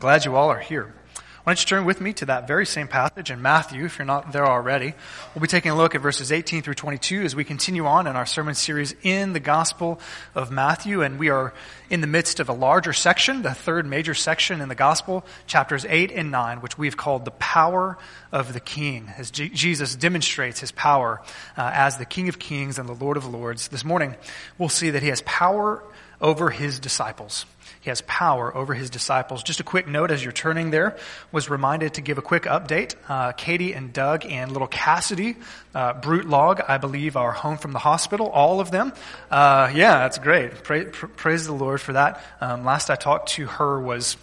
Glad you all are here. Why don't you turn with me to that very same passage in Matthew, if you're not there already. We'll be taking a look at verses 18 through 22 as we continue on in our sermon series in the Gospel of Matthew. And we are in the midst of a larger section, the third major section in the Gospel, chapters 8 and 9, which we've called the power of the King, as G- Jesus demonstrates his power uh, as the King of Kings and the Lord of Lords. This morning, we'll see that he has power over his disciples. He has power over his disciples. Just a quick note as you're turning there, was reminded to give a quick update. Uh, Katie and Doug and little Cassidy, uh, Brute Log, I believe, are home from the hospital. All of them. Uh, yeah, that's great. Pray, pr- praise the Lord for that. Um, last I talked to her was,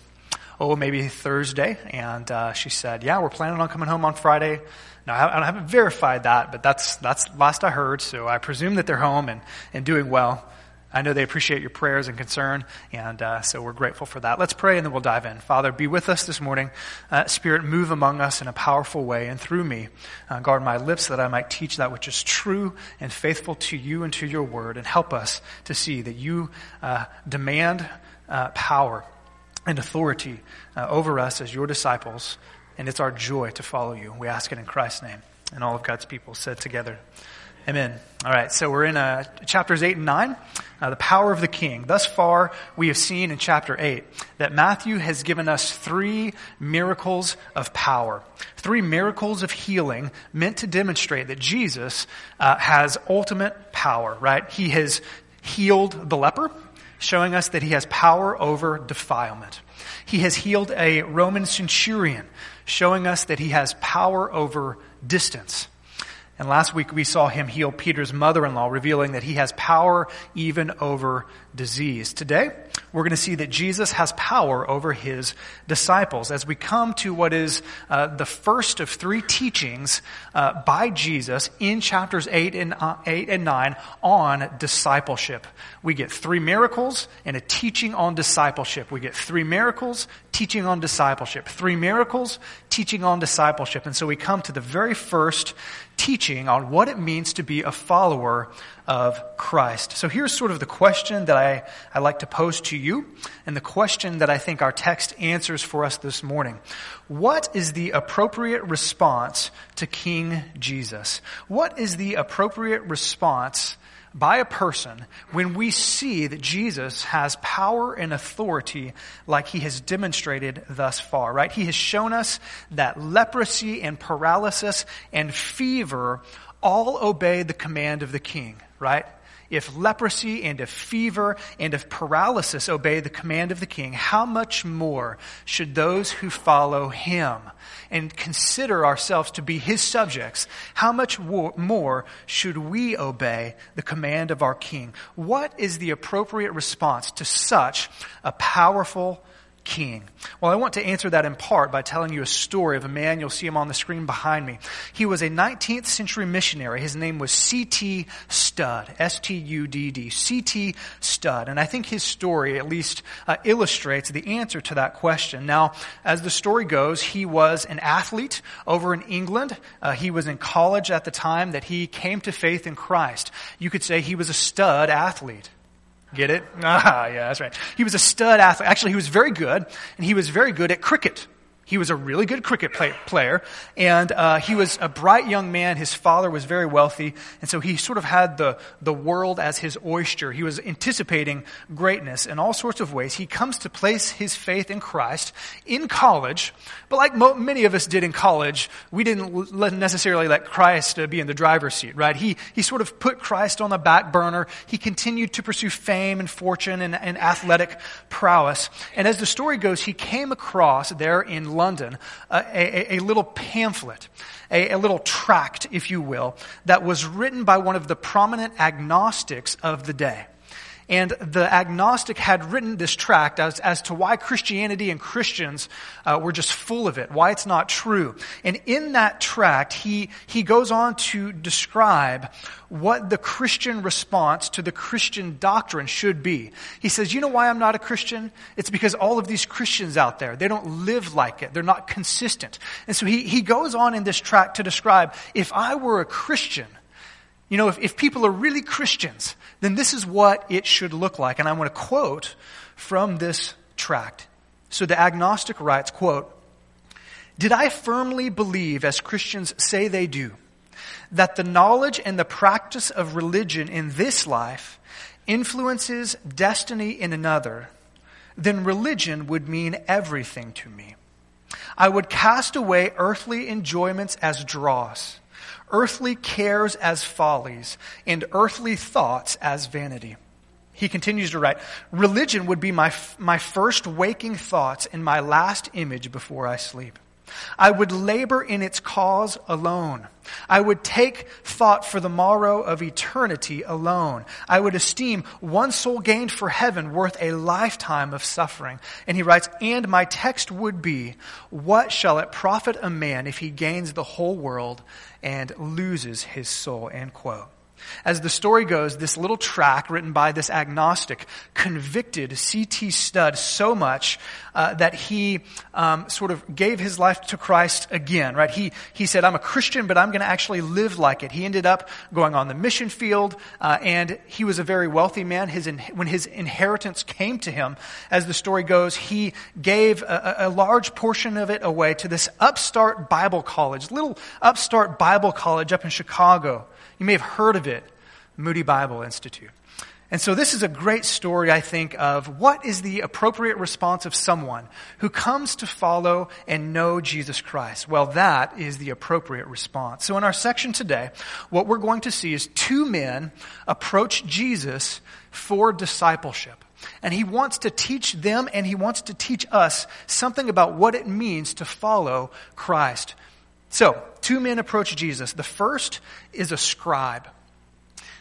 oh, maybe Thursday, and uh, she said, yeah, we're planning on coming home on Friday. Now, I haven't verified that, but that's, that's last I heard, so I presume that they're home and, and doing well. I know they appreciate your prayers and concern, and uh, so we're grateful for that. Let's pray and then we'll dive in. Father, be with us this morning. Uh, Spirit, move among us in a powerful way and through me. Uh, guard my lips that I might teach that which is true and faithful to you and to your word, and help us to see that you uh, demand uh, power and authority uh, over us as your disciples, and it's our joy to follow you. We ask it in Christ's name. And all of God's people said together, Amen. All right, so we're in uh, chapters 8 and 9, uh, the power of the king. Thus far, we have seen in chapter 8 that Matthew has given us three miracles of power, three miracles of healing meant to demonstrate that Jesus uh, has ultimate power, right? He has healed the leper, showing us that he has power over defilement. He has healed a Roman centurion, showing us that he has power over distance. And last week we saw him heal Peter's mother-in-law, revealing that he has power even over disease. Today, we're going to see that Jesus has power over his disciples as we come to what is uh, the first of three teachings uh, by Jesus in chapters 8 and, uh, 8 and 9 on discipleship. We get three miracles and a teaching on discipleship. We get three miracles, teaching on discipleship. Three miracles, teaching on discipleship. And so we come to the very first teaching on what it means to be a follower of Christ. So here's sort of the question that I, I like to pose to you, and the question that I think our text answers for us this morning. What is the appropriate response to King Jesus? What is the appropriate response by a person when we see that Jesus has power and authority like he has demonstrated thus far, right? He has shown us that leprosy and paralysis and fever all obey the command of the king, right? If leprosy and if fever and if paralysis obey the command of the king, how much more should those who follow him and consider ourselves to be his subjects, how much more should we obey the command of our king? What is the appropriate response to such a powerful king? Well, I want to answer that in part by telling you a story of a man. You'll see him on the screen behind me. He was a 19th century missionary. His name was C.T. Studd. S-T-U-D-D. C.T. Studd. And I think his story at least uh, illustrates the answer to that question. Now, as the story goes, he was an athlete over in England. Uh, he was in college at the time that he came to faith in Christ. You could say he was a stud athlete. Get it? Ah, yeah, that's right. He was a stud athlete. Actually, he was very good, and he was very good at cricket. He was a really good cricket play, player, and uh, he was a bright young man. His father was very wealthy, and so he sort of had the, the world as his oyster. He was anticipating greatness in all sorts of ways. He comes to place his faith in Christ in college, but like mo- many of us did in college, we didn't l- necessarily let Christ uh, be in the driver's seat, right? He, he sort of put Christ on the back burner. He continued to pursue fame and fortune and, and athletic prowess. And as the story goes, he came across there in London a, a, a little pamphlet, a, a little tract, if you will, that was written by one of the prominent agnostics of the day. And the agnostic had written this tract as, as to why Christianity and Christians uh, were just full of it, why it's not true. And in that tract, he, he goes on to describe what the Christian response to the Christian doctrine should be. He says, you know why I'm not a Christian? It's because all of these Christians out there, they don't live like it. They're not consistent. And so he, he goes on in this tract to describe, if I were a Christian, you know, if, if people are really Christians, then this is what it should look like. And I want to quote from this tract. So the agnostic writes, quote, Did I firmly believe, as Christians say they do, that the knowledge and the practice of religion in this life influences destiny in another, then religion would mean everything to me. I would cast away earthly enjoyments as dross, earthly cares as follies, and earthly thoughts as vanity. He continues to write, religion would be my, my first waking thoughts and my last image before I sleep. I would labor in its cause alone. I would take thought for the morrow of eternity alone. I would esteem one soul gained for heaven worth a lifetime of suffering. And he writes, and my text would be, what shall it profit a man if he gains the whole world and loses his soul? End quote. As the story goes, this little tract written by this agnostic convicted C.T. Studd so much uh, that he um, sort of gave his life to Christ again, right? He, he said, I'm a Christian, but I'm going to actually live like it. He ended up going on the mission field, uh, and he was a very wealthy man. His in, when his inheritance came to him, as the story goes, he gave a, a large portion of it away to this upstart Bible college, little upstart Bible college up in Chicago. You may have heard of it, Moody Bible Institute. And so this is a great story, I think, of what is the appropriate response of someone who comes to follow and know Jesus Christ. Well, that is the appropriate response. So in our section today, what we're going to see is two men approach Jesus for discipleship. And he wants to teach them and he wants to teach us something about what it means to follow Christ. So, two men approach Jesus. The first is a scribe.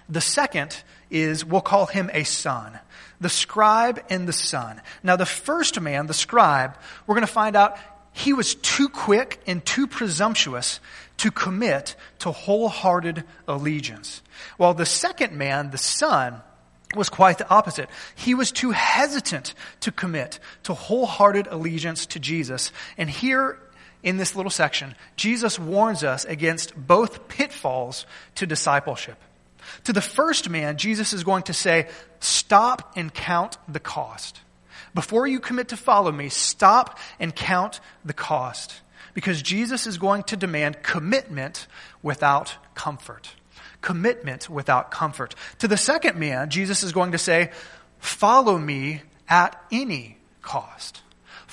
The second is, we'll call him a son. The scribe and the son. Now, the first man, the scribe, we're going to find out he was too quick and too presumptuous to commit to wholehearted allegiance. While the second man, the son, was quite the opposite. He was too hesitant to commit to wholehearted allegiance to Jesus. And here in this little section, Jesus warns us against both pitfalls to discipleship. To the first man, Jesus is going to say, stop and count the cost. Before you commit to follow me, stop and count the cost. Because Jesus is going to demand commitment without comfort. Commitment without comfort. To the second man, Jesus is going to say, follow me at any cost.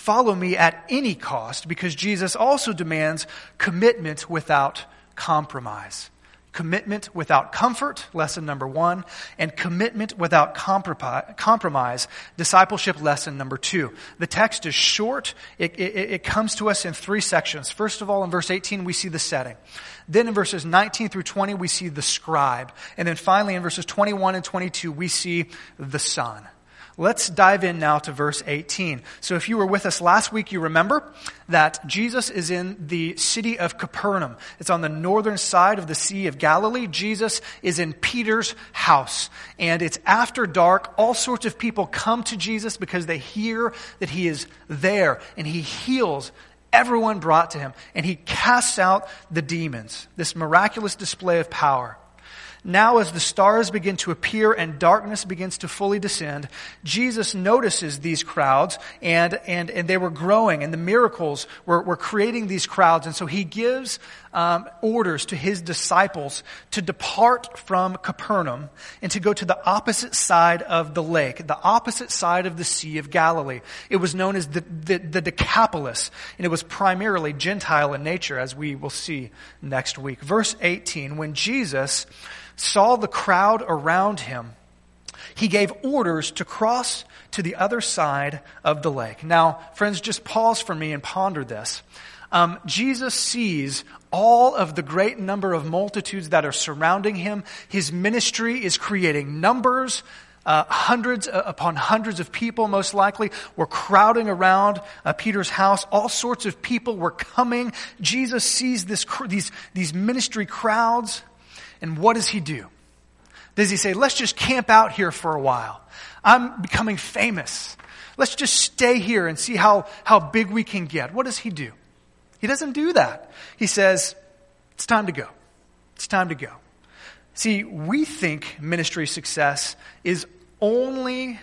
Follow me at any cost because Jesus also demands commitment without compromise. Commitment without comfort, lesson number one, and commitment without compromise, discipleship lesson number two. The text is short. It, it, it, comes to us in three sections. First of all, in verse 18, we see the setting. Then in verses 19 through 20, we see the scribe. And then finally, in verses 21 and 22, we see the son. Let's dive in now to verse 18. So if you were with us last week, you remember that Jesus is in the city of Capernaum. It's on the northern side of the Sea of Galilee. Jesus is in Peter's house. And it's after dark. All sorts of people come to Jesus because they hear that he is there and he heals everyone brought to him and he casts out the demons. This miraculous display of power. Now, as the stars begin to appear and darkness begins to fully descend, Jesus notices these crowds and, and, and they were growing and the miracles were, were creating these crowds. And so he gives um, orders to his disciples to depart from Capernaum and to go to the opposite side of the lake, the opposite side of the Sea of Galilee. It was known as the, the, the Decapolis, and it was primarily Gentile in nature, as we will see next week. Verse 18, when Jesus saw the crowd around him, he gave orders to cross to the other side of the lake. Now, friends, just pause for me and ponder this. Um, Jesus sees all of the great number of multitudes that are surrounding him. His ministry is creating numbers. Uh, hundreds uh, upon hundreds of people, most likely, were crowding around uh, Peter's house. All sorts of people were coming. Jesus sees this, these, these ministry crowds. And what does he do? Does he say, let's just camp out here for a while? I'm becoming famous. Let's just stay here and see how, how big we can get. What does he do? He doesn't do that. He says, it's time to go. It's time to go. See, we think ministry success is only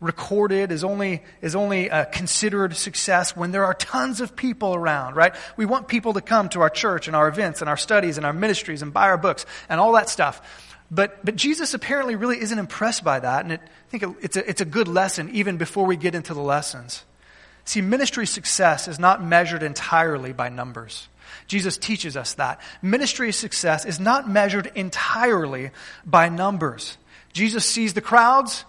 recorded, is only, is only uh, considered success when there are tons of people around, right? We want people to come to our church and our events and our studies and our ministries and buy our books and all that stuff. But, but Jesus apparently really isn't impressed by that, and it, I think it, it's, a, it's a good lesson even before we get into the lessons. See, ministry success is not measured entirely by numbers. Jesus teaches us that. Ministry success is not measured entirely by numbers. Jesus sees the crowds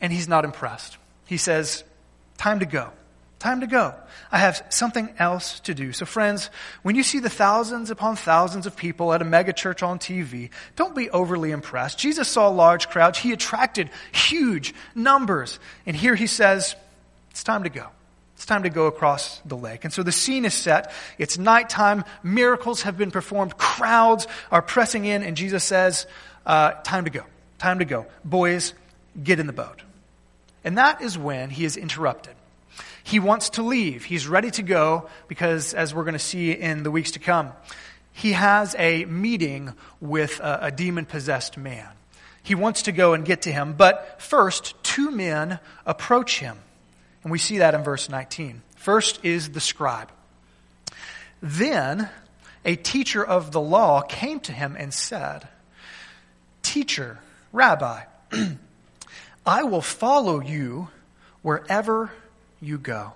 and he's not impressed. He says, Time to go. Time to go. I have something else to do. So, friends, when you see the thousands upon thousands of people at a megachurch on TV, don't be overly impressed. Jesus saw large crowds, he attracted huge numbers. And here he says, It's time to go. It's time to go across the lake. And so the scene is set. It's nighttime. Miracles have been performed. Crowds are pressing in. And Jesus says, uh, Time to go. Time to go. Boys, get in the boat. And that is when he is interrupted. He wants to leave. He's ready to go because, as we're going to see in the weeks to come, he has a meeting with a, a demon possessed man. He wants to go and get to him, but first, two men approach him. And we see that in verse 19. First is the scribe. Then a teacher of the law came to him and said, Teacher, Rabbi, I will follow you wherever you go.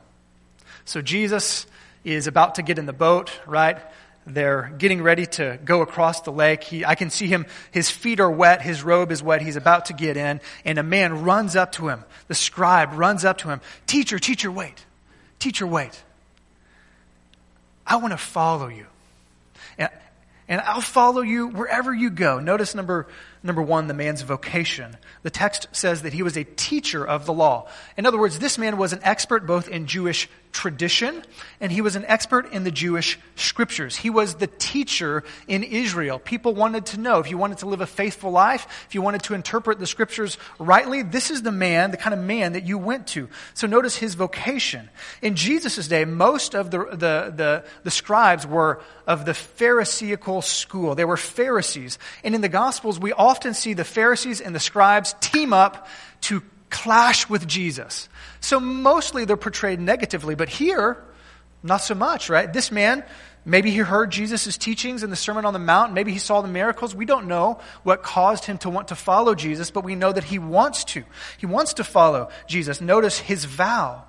So Jesus is about to get in the boat, right? They're getting ready to go across the lake. He, I can see him, his feet are wet, his robe is wet, he's about to get in, and a man runs up to him. The scribe runs up to him. Teacher, teacher, wait. Teacher, wait. I want to follow you. And, and I'll follow you wherever you go. Notice number Number one, the man's vocation. The text says that he was a teacher of the law. In other words, this man was an expert both in Jewish tradition and he was an expert in the Jewish scriptures. He was the teacher in Israel. People wanted to know if you wanted to live a faithful life, if you wanted to interpret the scriptures rightly, this is the man, the kind of man that you went to. So notice his vocation. In Jesus' day, most of the, the, the, the scribes were of the Pharisaical school. They were Pharisees. And in the Gospels, we often see the Pharisees and the scribes team up to clash with Jesus. So mostly they're portrayed negatively, but here, not so much, right? This man, maybe he heard Jesus' teachings in the Sermon on the Mount, maybe he saw the miracles. We don't know what caused him to want to follow Jesus, but we know that he wants to. He wants to follow Jesus. Notice his vow.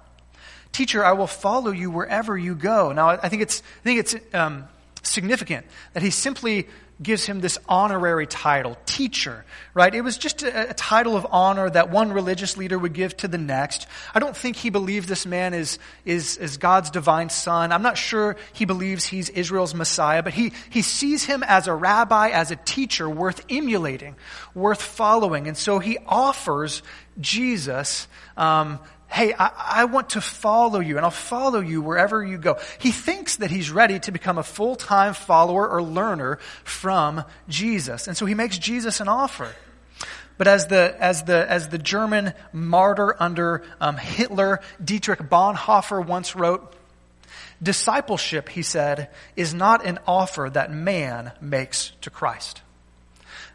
Teacher, I will follow you wherever you go. Now, I think it's, I think it's um, significant that he simply gives him this honorary title, teacher, right? It was just a, a, title of honor that one religious leader would give to the next. I don't think he believes this man is, is, is God's divine son. I'm not sure he believes he's Israel's Messiah, but he, he sees him as a rabbi, as a teacher worth emulating, worth following. And so he offers Jesus um, hey, I, I, want to follow you and I'll follow you wherever you go. He thinks that he's ready to become a full time follower or learner from Jesus. And so he makes Jesus an offer. But as the, as the, as the German martyr under um, Hitler, Dietrich Bonhoeffer once wrote, discipleship, he said, is not an offer that man makes to Christ.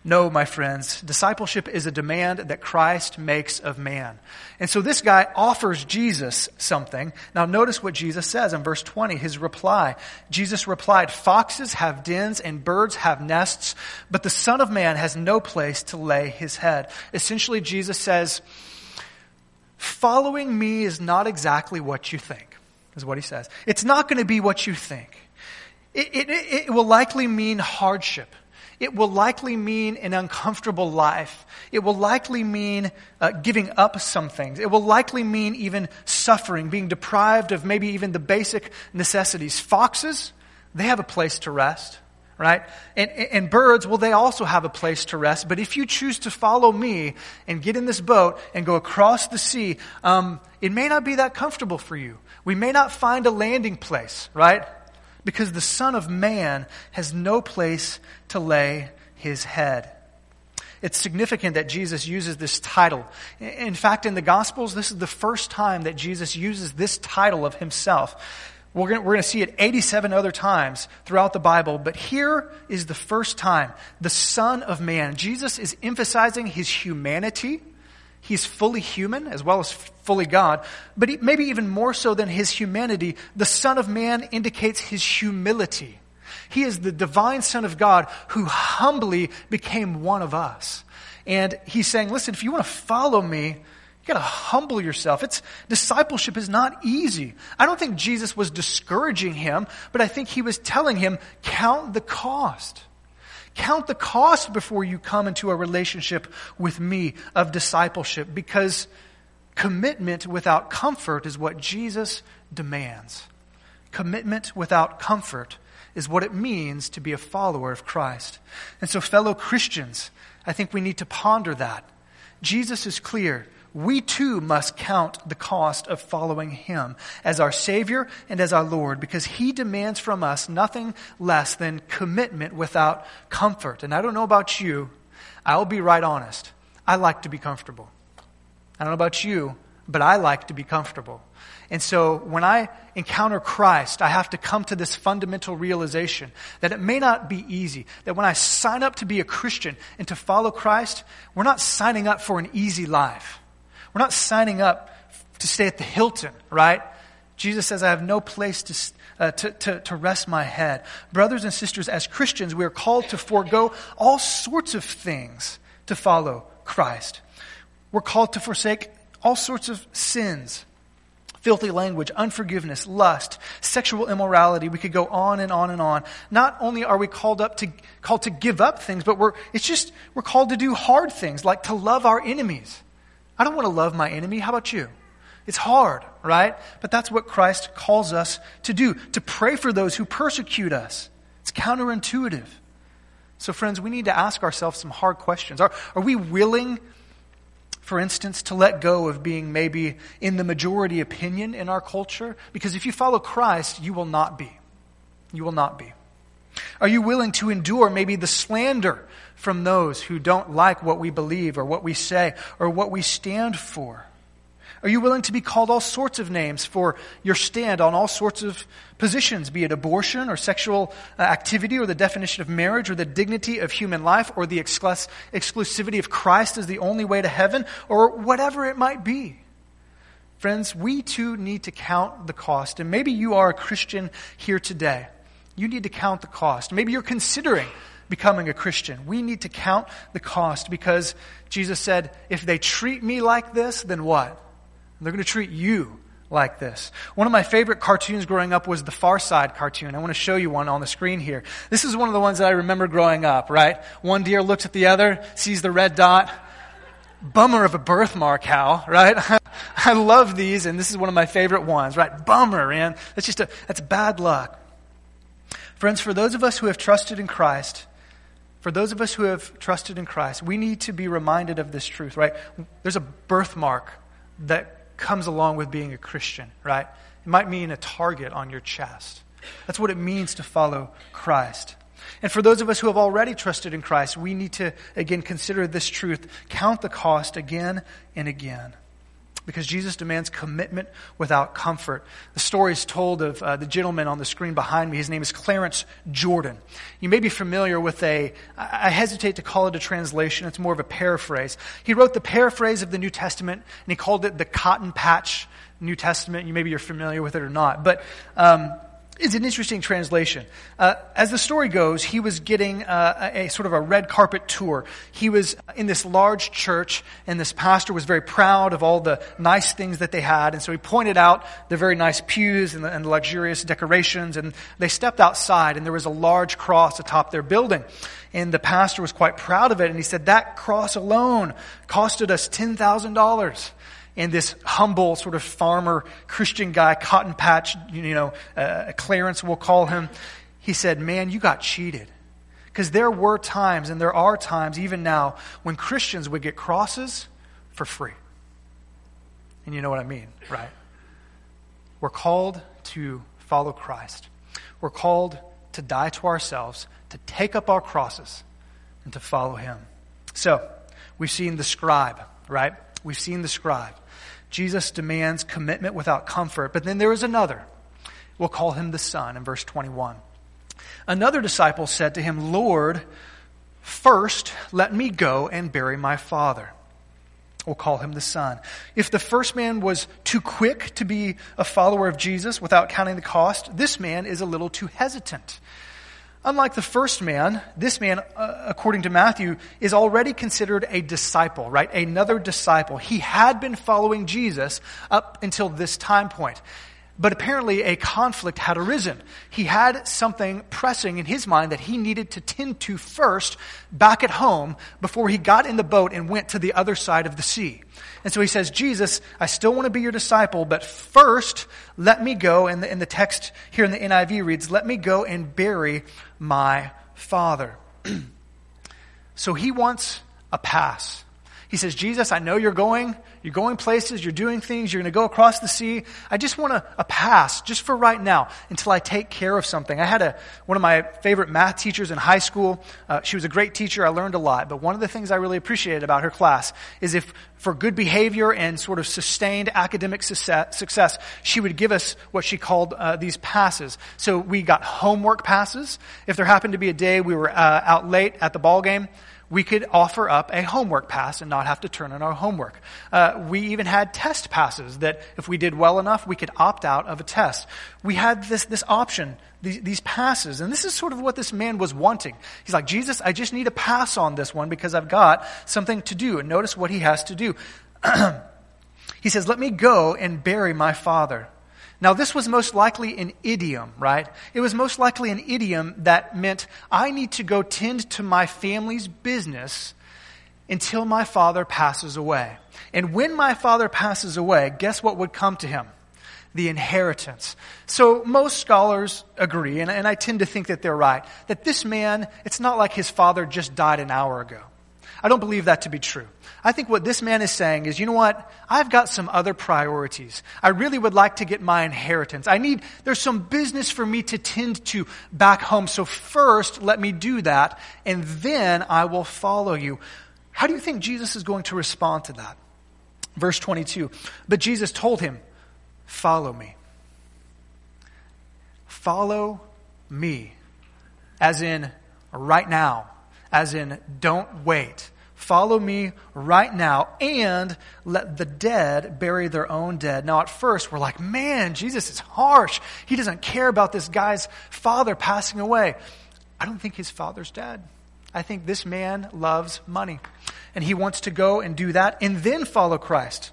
No, my friends, discipleship is a demand that Christ makes of man. And so this guy offers Jesus something. Now notice what Jesus says in verse 20, his reply. Jesus replied, Foxes have dens and birds have nests, but the Son of Man has no place to lay his head. Essentially, Jesus says, Following me is not exactly what you think, is what he says. It's not going to be what you think. It, it, it will likely mean hardship. It will likely mean an uncomfortable life. It will likely mean uh, giving up some things. It will likely mean even suffering, being deprived of maybe even the basic necessities. Foxes, they have a place to rest, right? And, and birds, well, they also have a place to rest. But if you choose to follow me and get in this boat and go across the sea, um, it may not be that comfortable for you. We may not find a landing place, right? Because the Son of Man has no place to lay his head. It's significant that Jesus uses this title. In fact, in the Gospels, this is the first time that Jesus uses this title of himself. We're going, we're going to see it 87 other times throughout the Bible, but here is the first time the Son of Man. Jesus is emphasizing his humanity He's fully human as well as fully God, but maybe even more so than his humanity, the Son of Man indicates his humility. He is the divine Son of God who humbly became one of us. And he's saying, listen, if you want to follow me, you gotta humble yourself. It's, discipleship is not easy. I don't think Jesus was discouraging him, but I think he was telling him, count the cost. Count the cost before you come into a relationship with me of discipleship because commitment without comfort is what Jesus demands. Commitment without comfort is what it means to be a follower of Christ. And so, fellow Christians, I think we need to ponder that. Jesus is clear we too must count the cost of following him as our Savior and as our Lord because he demands from us nothing less than commitment without comfort. And I don't know about you, I'll be right honest. I like to be comfortable. I don't know about you, but I like to be comfortable. And so when I encounter Christ, I have to come to this fundamental realization that it may not be easy. That when I sign up to be a Christian and to follow Christ, we're not signing up for an easy life. We're not signing up to stay at the Hilton, right? Jesus says, I have no place to, uh, to, to, to, rest my head. Brothers and sisters, as Christians, we are called to forego all sorts of things to follow Christ. We're called to forsake all sorts of sins filthy language, unforgiveness, lust, sexual immorality. We could go on and on and on. Not only are we called up to, called to give up things, but we're, it's just, we're called to do hard things, like to love our enemies. I don't want to love my enemy. How about you? It's hard, right? But that's what Christ calls us to do, to pray for those who persecute us. It's counterintuitive. So, friends, we need to ask ourselves some hard questions. Are, are we willing, for instance, to let go of being maybe in the majority opinion in our culture? Because if you follow Christ, you will not be. You will not be. Are you willing to endure maybe the slander from those who don't like what we believe or what we say or what we stand for? Are you willing to be called all sorts of names for your stand on all sorts of positions, be it abortion or sexual uh, activity or the definition of marriage or the dignity of human life or the exclus- exclusivity of Christ as the only way to heaven or whatever it might be? Friends, we too need to count the cost. And maybe you are a Christian here today. You need to count the cost. Maybe you're considering becoming a Christian. We need to count the cost because Jesus said, if they treat me like this, then what? They're going to treat you like this. One of my favorite cartoons growing up was the Far Side cartoon. I want to show you one on the screen here. This is one of the ones that I remember growing up, right? One deer looks at the other, sees the red dot. Bummer of a birthmark, Hal, right? I love these, and this is one of my favorite ones, right? Bummer, man. That's just a, that's bad luck. Friends, for those of us who have trusted in Christ, for those of us who have trusted in Christ, we need to be reminded of this truth, right? There's a birthmark that comes along with being a Christian, right? It might mean a target on your chest. That's what it means to follow Christ. And for those of us who have already trusted in Christ, we need to, again, consider this truth, count the cost again and again because Jesus demands commitment without comfort. The story is told of uh, the gentleman on the screen behind me. His name is Clarence Jordan. You may be familiar with a, I hesitate to call it a translation, it's more of a paraphrase. He wrote the paraphrase of the New Testament, and he called it the Cotton Patch New Testament. You maybe you're familiar with it or not. But um, is an interesting translation. Uh, as the story goes, he was getting uh, a, a, sort of a red carpet tour. He was in this large church, and this pastor was very proud of all the nice things that they had. And so he pointed out the very nice pews and the, and the luxurious decorations. And they stepped outside, and there was a large cross atop their building. And the pastor was quite proud of it. And he said, That cross alone costed us $10,000 and this humble sort of farmer Christian guy, cotton patch, you know, uh, Clarence we'll call him, he said, Man, you got cheated. Because there were times, and there are times even now, when Christians would get crosses for free. And you know what I mean, right? We're called to follow Christ. We're called to die to ourselves, to take up our crosses, and to follow Him. So, we've seen the scribe, right? We've seen the scribe. Jesus demands commitment without comfort. But then there is another. We'll call him the Son in verse 21. Another disciple said to him, Lord, first let me go and bury my father. We'll call him the Son. If the first man was too quick to be a follower of Jesus without counting the cost, this man is a little too hesitant. Unlike the first man, this man, uh, according to Matthew, is already considered a disciple, right? Another disciple. He had been following Jesus up until this time point. But apparently a conflict had arisen. He had something pressing in his mind that he needed to tend to first back at home before he got in the boat and went to the other side of the sea. And so he says, Jesus, I still want to be your disciple, but first let me go, and the, and the text here in the NIV reads, let me go and bury my father. so he wants a pass. He says, Jesus, I know you're going. You're going places. You're doing things. You're going to go across the sea. I just want a, a pass just for right now until I take care of something. I had a, one of my favorite math teachers in high school. Uh, she was a great teacher. I learned a lot. But one of the things I really appreciated about her class is if for good behavior and sort of sustained academic success, she would give us what she called uh, these passes. So we got homework passes. If there happened to be a day we were uh, out late at the ball game, we could offer up a homework pass and not have to turn in our homework. Uh, we even had test passes that if we did well enough, we could opt out of a test. We had this, this option, these, these passes. And this is sort of what this man was wanting. He's like, Jesus, I just need a pass on this one because I've got something to do. And notice what he has to do. he says, let me go and bury my father. Now, this was most likely an idiom, right? It was most likely an idiom that meant, I need to go tend to my family's business until my father passes away. And when my father passes away, guess what would come to him? The inheritance. So most scholars agree, and, and I tend to think that they're right, that this man, it's not like his father just died an hour ago. I don't believe that to be true. I think what this man is saying is, you know what? I've got some other priorities. I really would like to get my inheritance. I need, there's some business for me to tend to back home. So first, let me do that, and then I will follow you. How do you think Jesus is going to respond to that? Verse 22. But Jesus told him, Follow me. Follow me. As in, right now. As in, don't wait. Follow me right now and let the dead bury their own dead. Now, at first, we're like, man, Jesus is harsh. He doesn't care about this guy's father passing away. I don't think his father's dead. I think this man loves money. And he wants to go and do that and then follow Christ.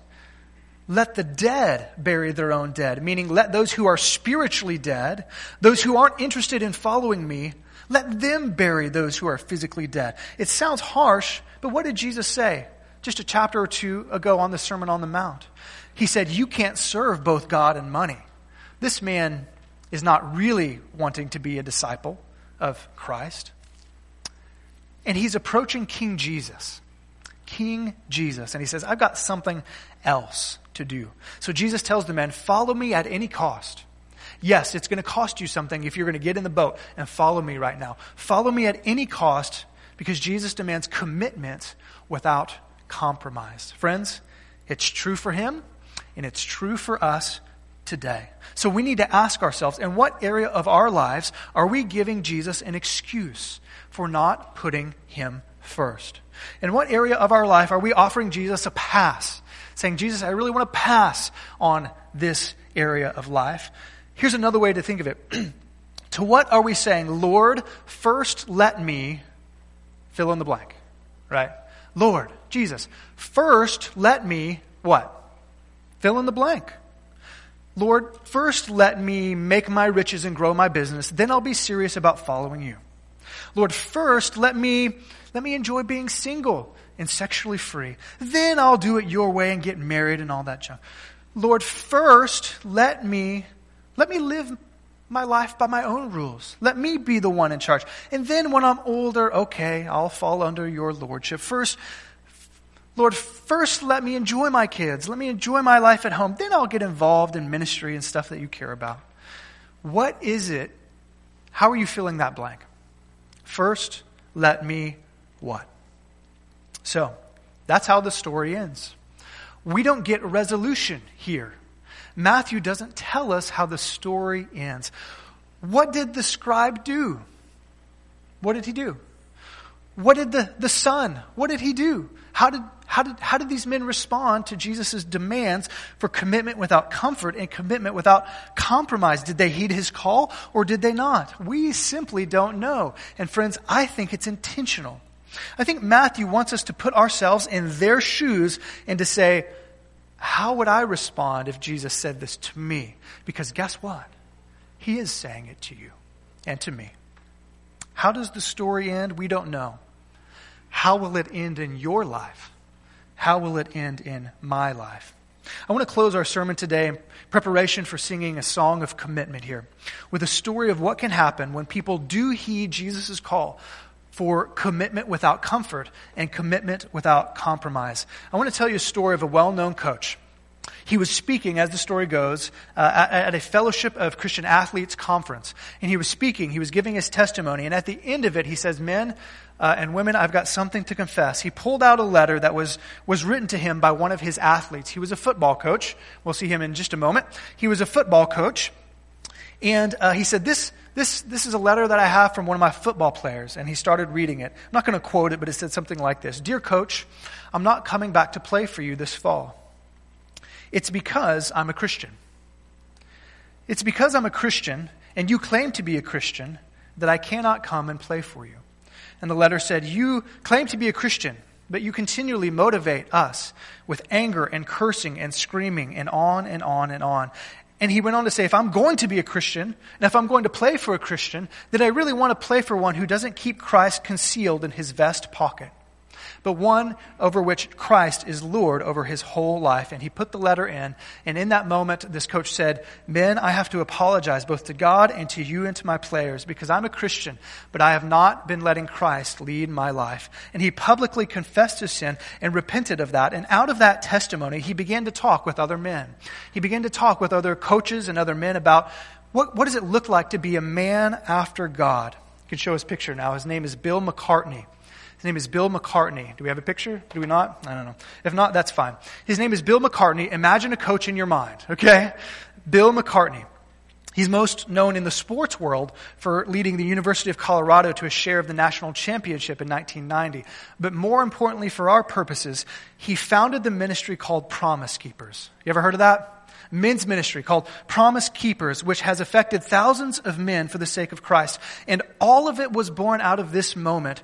Let the dead bury their own dead, meaning let those who are spiritually dead, those who aren't interested in following me, let them bury those who are physically dead. It sounds harsh, but what did Jesus say just a chapter or two ago on the Sermon on the Mount? He said, You can't serve both God and money. This man is not really wanting to be a disciple of Christ. And he's approaching King Jesus. King Jesus. And he says, I've got something else to do. So Jesus tells the man, Follow me at any cost. Yes, it's going to cost you something if you're going to get in the boat and follow me right now. Follow me at any cost because Jesus demands commitment without compromise. Friends, it's true for him and it's true for us today. So we need to ask ourselves in what area of our lives are we giving Jesus an excuse for not putting him first? In what area of our life are we offering Jesus a pass? Saying, Jesus, I really want to pass on this area of life. Here's another way to think of it. to what are we saying, Lord, first let me fill in the blank, right? Lord, Jesus, first let me what? Fill in the blank. Lord, first let me make my riches and grow my business, then I'll be serious about following you. Lord, first let me let me enjoy being single and sexually free. Then I'll do it your way and get married and all that junk. Lord, first let me let me live my life by my own rules. Let me be the one in charge. And then when I'm older, okay, I'll fall under your lordship. First, Lord, first let me enjoy my kids. Let me enjoy my life at home. Then I'll get involved in ministry and stuff that you care about. What is it? How are you filling that blank? First, let me what? So, that's how the story ends. We don't get resolution here. Matthew doesn't tell us how the story ends. What did the scribe do? What did he do? What did the, the son, what did he do? How did, How did, how did these men respond to Jesus' demands for commitment without comfort and commitment without compromise? Did they heed his call or did they not? We simply don't know. And friends, I think it's intentional. I think Matthew wants us to put ourselves in their shoes and to say, how would I respond if Jesus said this to me? Because guess what? He is saying it to you and to me. How does the story end? We don't know. How will it end in your life? How will it end in my life? I want to close our sermon today in preparation for singing a song of commitment here with a story of what can happen when people do heed Jesus' call for commitment without comfort and commitment without compromise. I want to tell you a story of a well known coach. He was speaking, as the story goes, uh, at, at, a fellowship of Christian athletes conference. And he was speaking, he was giving his testimony. And at the end of it, he says, Men uh, and women, I've got something to confess. He pulled out a letter that was, was written to him by one of his athletes. He was a football coach. We'll see him in just a moment. He was a football coach. And uh, he said, this, this, this is a letter that I have from one of my football players. And he started reading it. I'm not going to quote it, but it said something like this Dear coach, I'm not coming back to play for you this fall. It's because I'm a Christian. It's because I'm a Christian and you claim to be a Christian that I cannot come and play for you. And the letter said, You claim to be a Christian, but you continually motivate us with anger and cursing and screaming and on and on and on. And he went on to say, if I'm going to be a Christian, and if I'm going to play for a Christian, then I really want to play for one who doesn't keep Christ concealed in his vest pocket but one over which Christ is Lord over his whole life. And he put the letter in. And in that moment, this coach said, Men, I have to apologize both to God and to you and to my players because I'm a Christian, but I have not been letting Christ lead my life. And he publicly confessed his sin and repented of that. And out of that testimony, he began to talk with other men. He began to talk with other coaches and other men about what, what does it look like to be a man after God. You can show his picture now. His name is Bill McCartney. His name is Bill McCartney. Do we have a picture? Do we not? I don't know. If not, that's fine. His name is Bill McCartney. Imagine a coach in your mind, okay? Bill McCartney. He's most known in the sports world for leading the University of Colorado to a share of the national championship in 1990. But more importantly, for our purposes, he founded the ministry called Promise Keepers. You ever heard of that? Men's ministry called Promise Keepers, which has affected thousands of men for the sake of Christ. And all of it was born out of this moment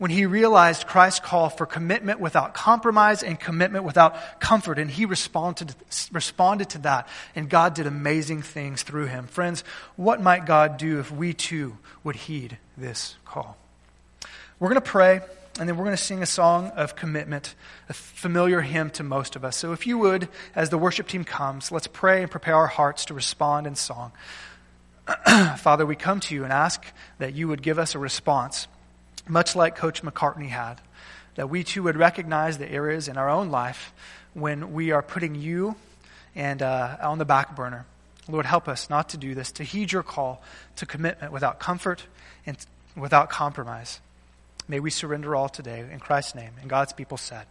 when he realized Christ's call for commitment without compromise and commitment without comfort. And he responded, responded to that. And God did amazing things through him. Friends, what might God do if we too would heed this call? We're going to pray, and then we're going to sing a song of commitment, a familiar hymn to most of us. So if you would, as the worship team comes, let's pray and prepare our hearts to respond in song. Father, we come to you and ask that you would give us a response much like Coach McCartney had, that we too would recognize the areas in our own life when we are putting you and uh, on the back burner. Lord, help us not to do this, to heed your call to commitment without comfort and without compromise. May we surrender all today in Christ's name. And God's people said,